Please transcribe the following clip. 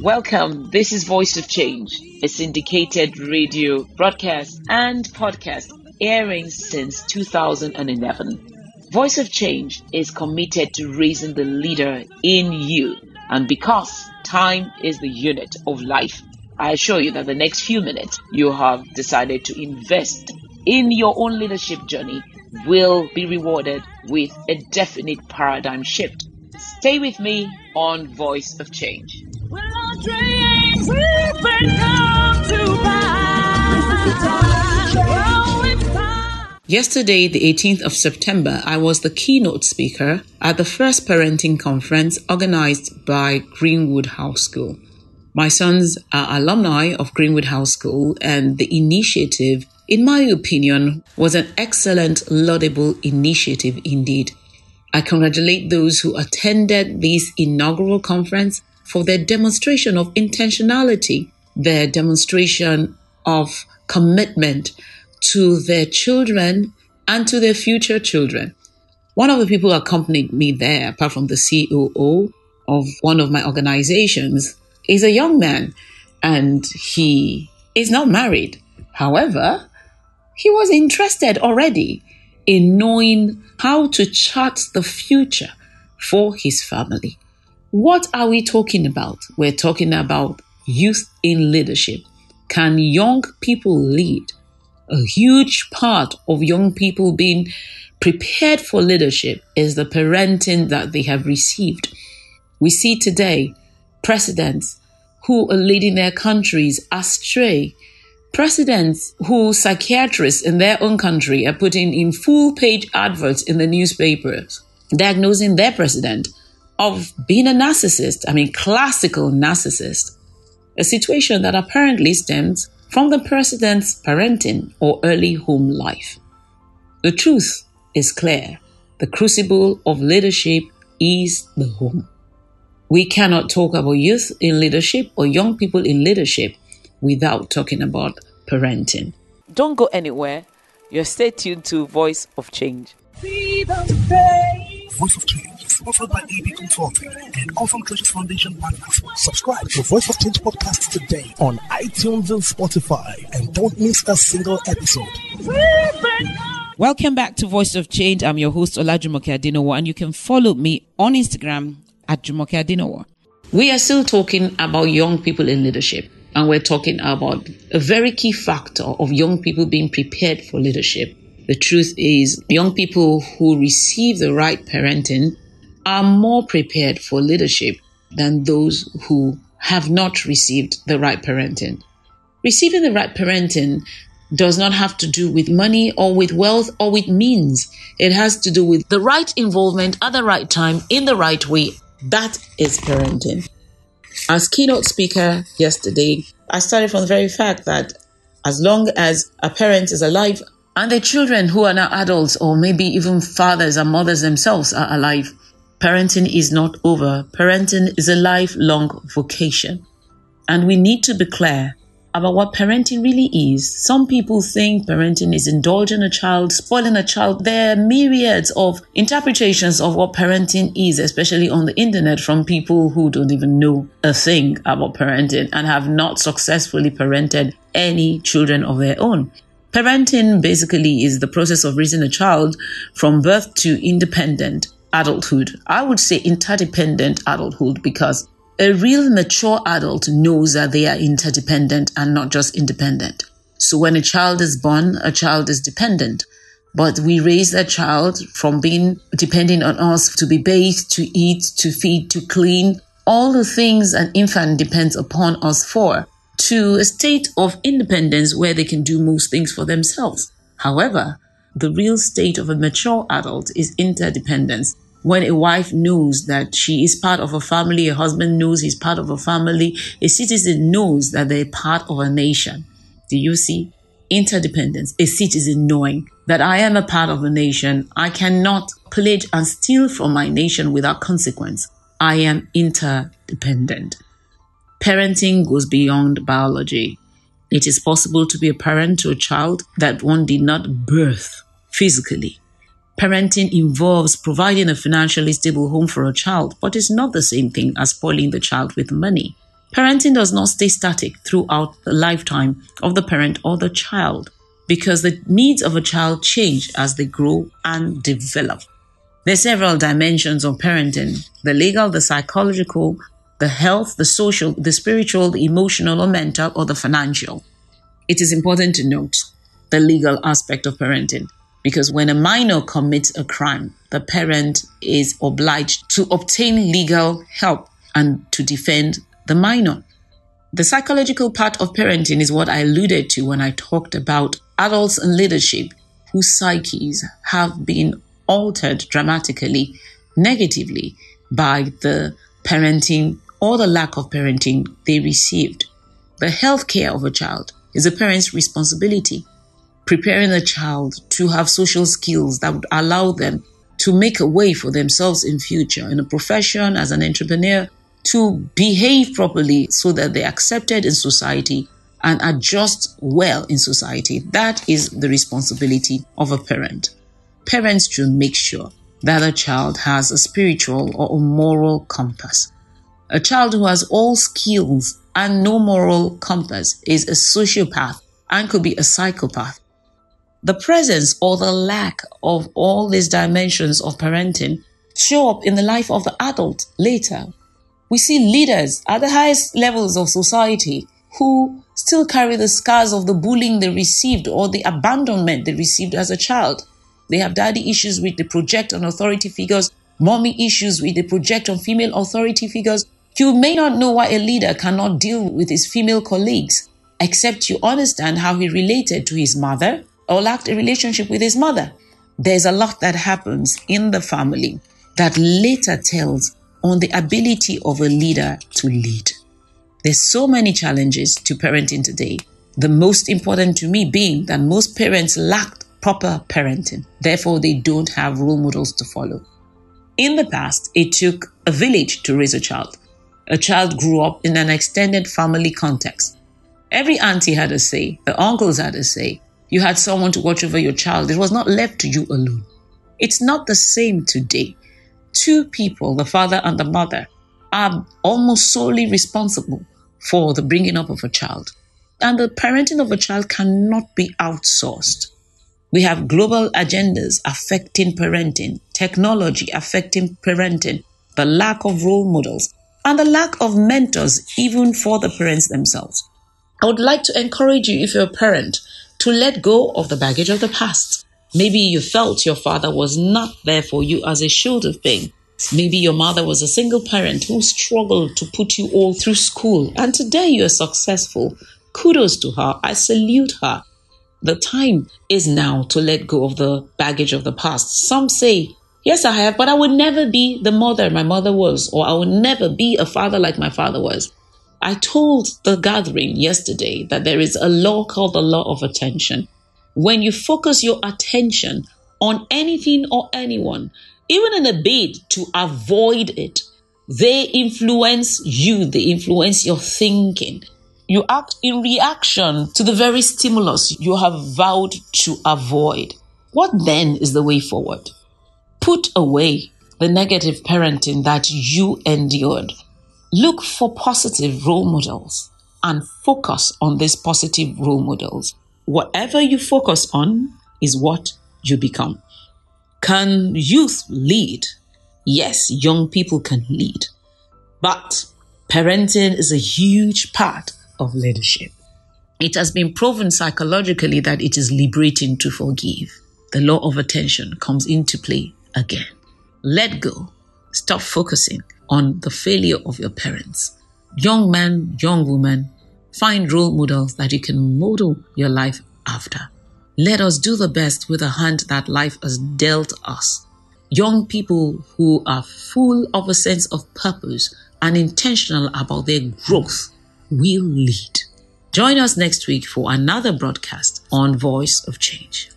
Welcome. This is Voice of Change, a syndicated radio broadcast and podcast airing since 2011. Voice of Change is committed to raising the leader in you. And because time is the unit of life, I assure you that the next few minutes you have decided to invest in your own leadership journey will be rewarded with a definite paradigm shift. Stay with me on Voice of Change. Yesterday, the 18th of September, I was the keynote speaker at the first parenting conference organized by Greenwood House School. My sons are alumni of Greenwood House School, and the initiative, in my opinion, was an excellent, laudable initiative indeed. I congratulate those who attended this inaugural conference for their demonstration of intentionality, their demonstration of commitment to their children and to their future children. One of the people who accompanied me there, apart from the COO of one of my organizations, is a young man and he is not married. However, he was interested already in knowing how to chart the future for his family. What are we talking about? We're talking about youth in leadership. Can young people lead? A huge part of young people being prepared for leadership is the parenting that they have received. We see today presidents who are leading their countries astray. Presidents who psychiatrists in their own country are putting in full page adverts in the newspapers, diagnosing their president of being a narcissist, I mean, classical narcissist, a situation that apparently stems from the president's parenting or early home life. The truth is clear the crucible of leadership is the home. We cannot talk about youth in leadership or young people in leadership without talking about parenting. Don't go anywhere. You're stay tuned to Voice of Change. Voice of Change offered by EB Consulting and Awesome Treasures Foundation partners. Subscribe to Voice of Change podcast today on iTunes and Spotify and don't miss a single episode. Welcome back to Voice of Change. I'm your host Olajumoke Adenowo and you can follow me on Instagram at Jumoke Adenowo. We are still talking about young people in leadership and we're talking about a very key factor of young people being prepared for leadership. The truth is, young people who receive the right parenting are more prepared for leadership than those who have not received the right parenting. Receiving the right parenting does not have to do with money or with wealth or with means. It has to do with the right involvement at the right time in the right way. That is parenting. As keynote speaker yesterday, I started from the very fact that as long as a parent is alive and the children who are now adults or maybe even fathers and mothers themselves are alive, Parenting is not over. Parenting is a lifelong vocation. And we need to be clear about what parenting really is. Some people think parenting is indulging a child, spoiling a child. There are myriads of interpretations of what parenting is, especially on the internet from people who don't even know a thing about parenting and have not successfully parented any children of their own. Parenting basically is the process of raising a child from birth to independent adulthood. I would say interdependent adulthood because a real mature adult knows that they are interdependent and not just independent. So when a child is born, a child is dependent. But we raise that child from being depending on us to be bathed, to eat, to feed, to clean, all the things an infant depends upon us for, to a state of independence where they can do most things for themselves. However, the real state of a mature adult is interdependence when a wife knows that she is part of a family, a husband knows he's part of a family, a citizen knows that they're part of a nation. Do you see? Interdependence, a citizen knowing that I am a part of a nation. I cannot pillage and steal from my nation without consequence. I am interdependent. Parenting goes beyond biology. It is possible to be a parent to a child that one did not birth physically Parenting involves providing a financially stable home for a child, but it's not the same thing as spoiling the child with money. Parenting does not stay static throughout the lifetime of the parent or the child because the needs of a child change as they grow and develop. There are several dimensions of parenting the legal, the psychological, the health, the social, the spiritual, the emotional or mental, or the financial. It is important to note the legal aspect of parenting because when a minor commits a crime, the parent is obliged to obtain legal help and to defend the minor. The psychological part of parenting is what I alluded to when I talked about adults and leadership whose psyches have been altered dramatically, negatively, by the parenting or the lack of parenting they received. The health care of a child is a parent's responsibility. Preparing a child to have social skills that would allow them to make a way for themselves in future in a profession as an entrepreneur to behave properly so that they're accepted in society and adjust well in society. That is the responsibility of a parent. Parents should make sure that a child has a spiritual or a moral compass. A child who has all skills and no moral compass is a sociopath and could be a psychopath. The presence or the lack of all these dimensions of parenting show up in the life of the adult later we see leaders at the highest levels of society who still carry the scars of the bullying they received or the abandonment they received as a child. They have daddy issues with the project on authority figures, mommy issues with the project on female authority figures. You may not know why a leader cannot deal with his female colleagues, except you understand how he related to his mother or lacked a relationship with his mother. There's a lot that happens in the family that later tells on the ability of a leader to lead. There's so many challenges to parenting today. The most important to me being that most parents lacked proper parenting. Therefore, they don't have role models to follow. In the past, it took a village to raise a child. A child grew up in an extended family context. Every auntie had a say, the uncles had a say. You had someone to watch over your child. It was not left to you alone. It's not the same today two people, the father and the mother, are almost solely responsible for the bringing up of a child. And the parenting of a child cannot be outsourced. We have global agendas affecting parenting, technology affecting parenting, the lack of role models, and the lack of mentors, even for the parents themselves. I would like to encourage you, if you're a parent, to let go of the baggage of the past. Maybe you felt your father was not there for you as he should have been. Maybe your mother was a single parent who struggled to put you all through school, and today you are successful. Kudos to her. I salute her. The time is now to let go of the baggage of the past. Some say, Yes, I have, but I would never be the mother my mother was, or I would never be a father like my father was. I told the gathering yesterday that there is a law called the law of attention when you focus your attention on anything or anyone, even in a bid to avoid it, they influence you, they influence your thinking. You act in reaction to the very stimulus you have vowed to avoid. What then is the way forward? Put away the negative parenting that you endured. Look for positive role models and focus on these positive role models whatever you focus on is what you become. Can youth lead? Yes, young people can lead. But parenting is a huge part of leadership. It has been proven psychologically that it is liberating to forgive. The law of attention comes into play again. Let go. Stop focusing on the failure of your parents. Young man, young woman, Find role models that you can model your life after. Let us do the best with the hand that life has dealt us. Young people who are full of a sense of purpose and intentional about their growth will lead. Join us next week for another broadcast on Voice of Change.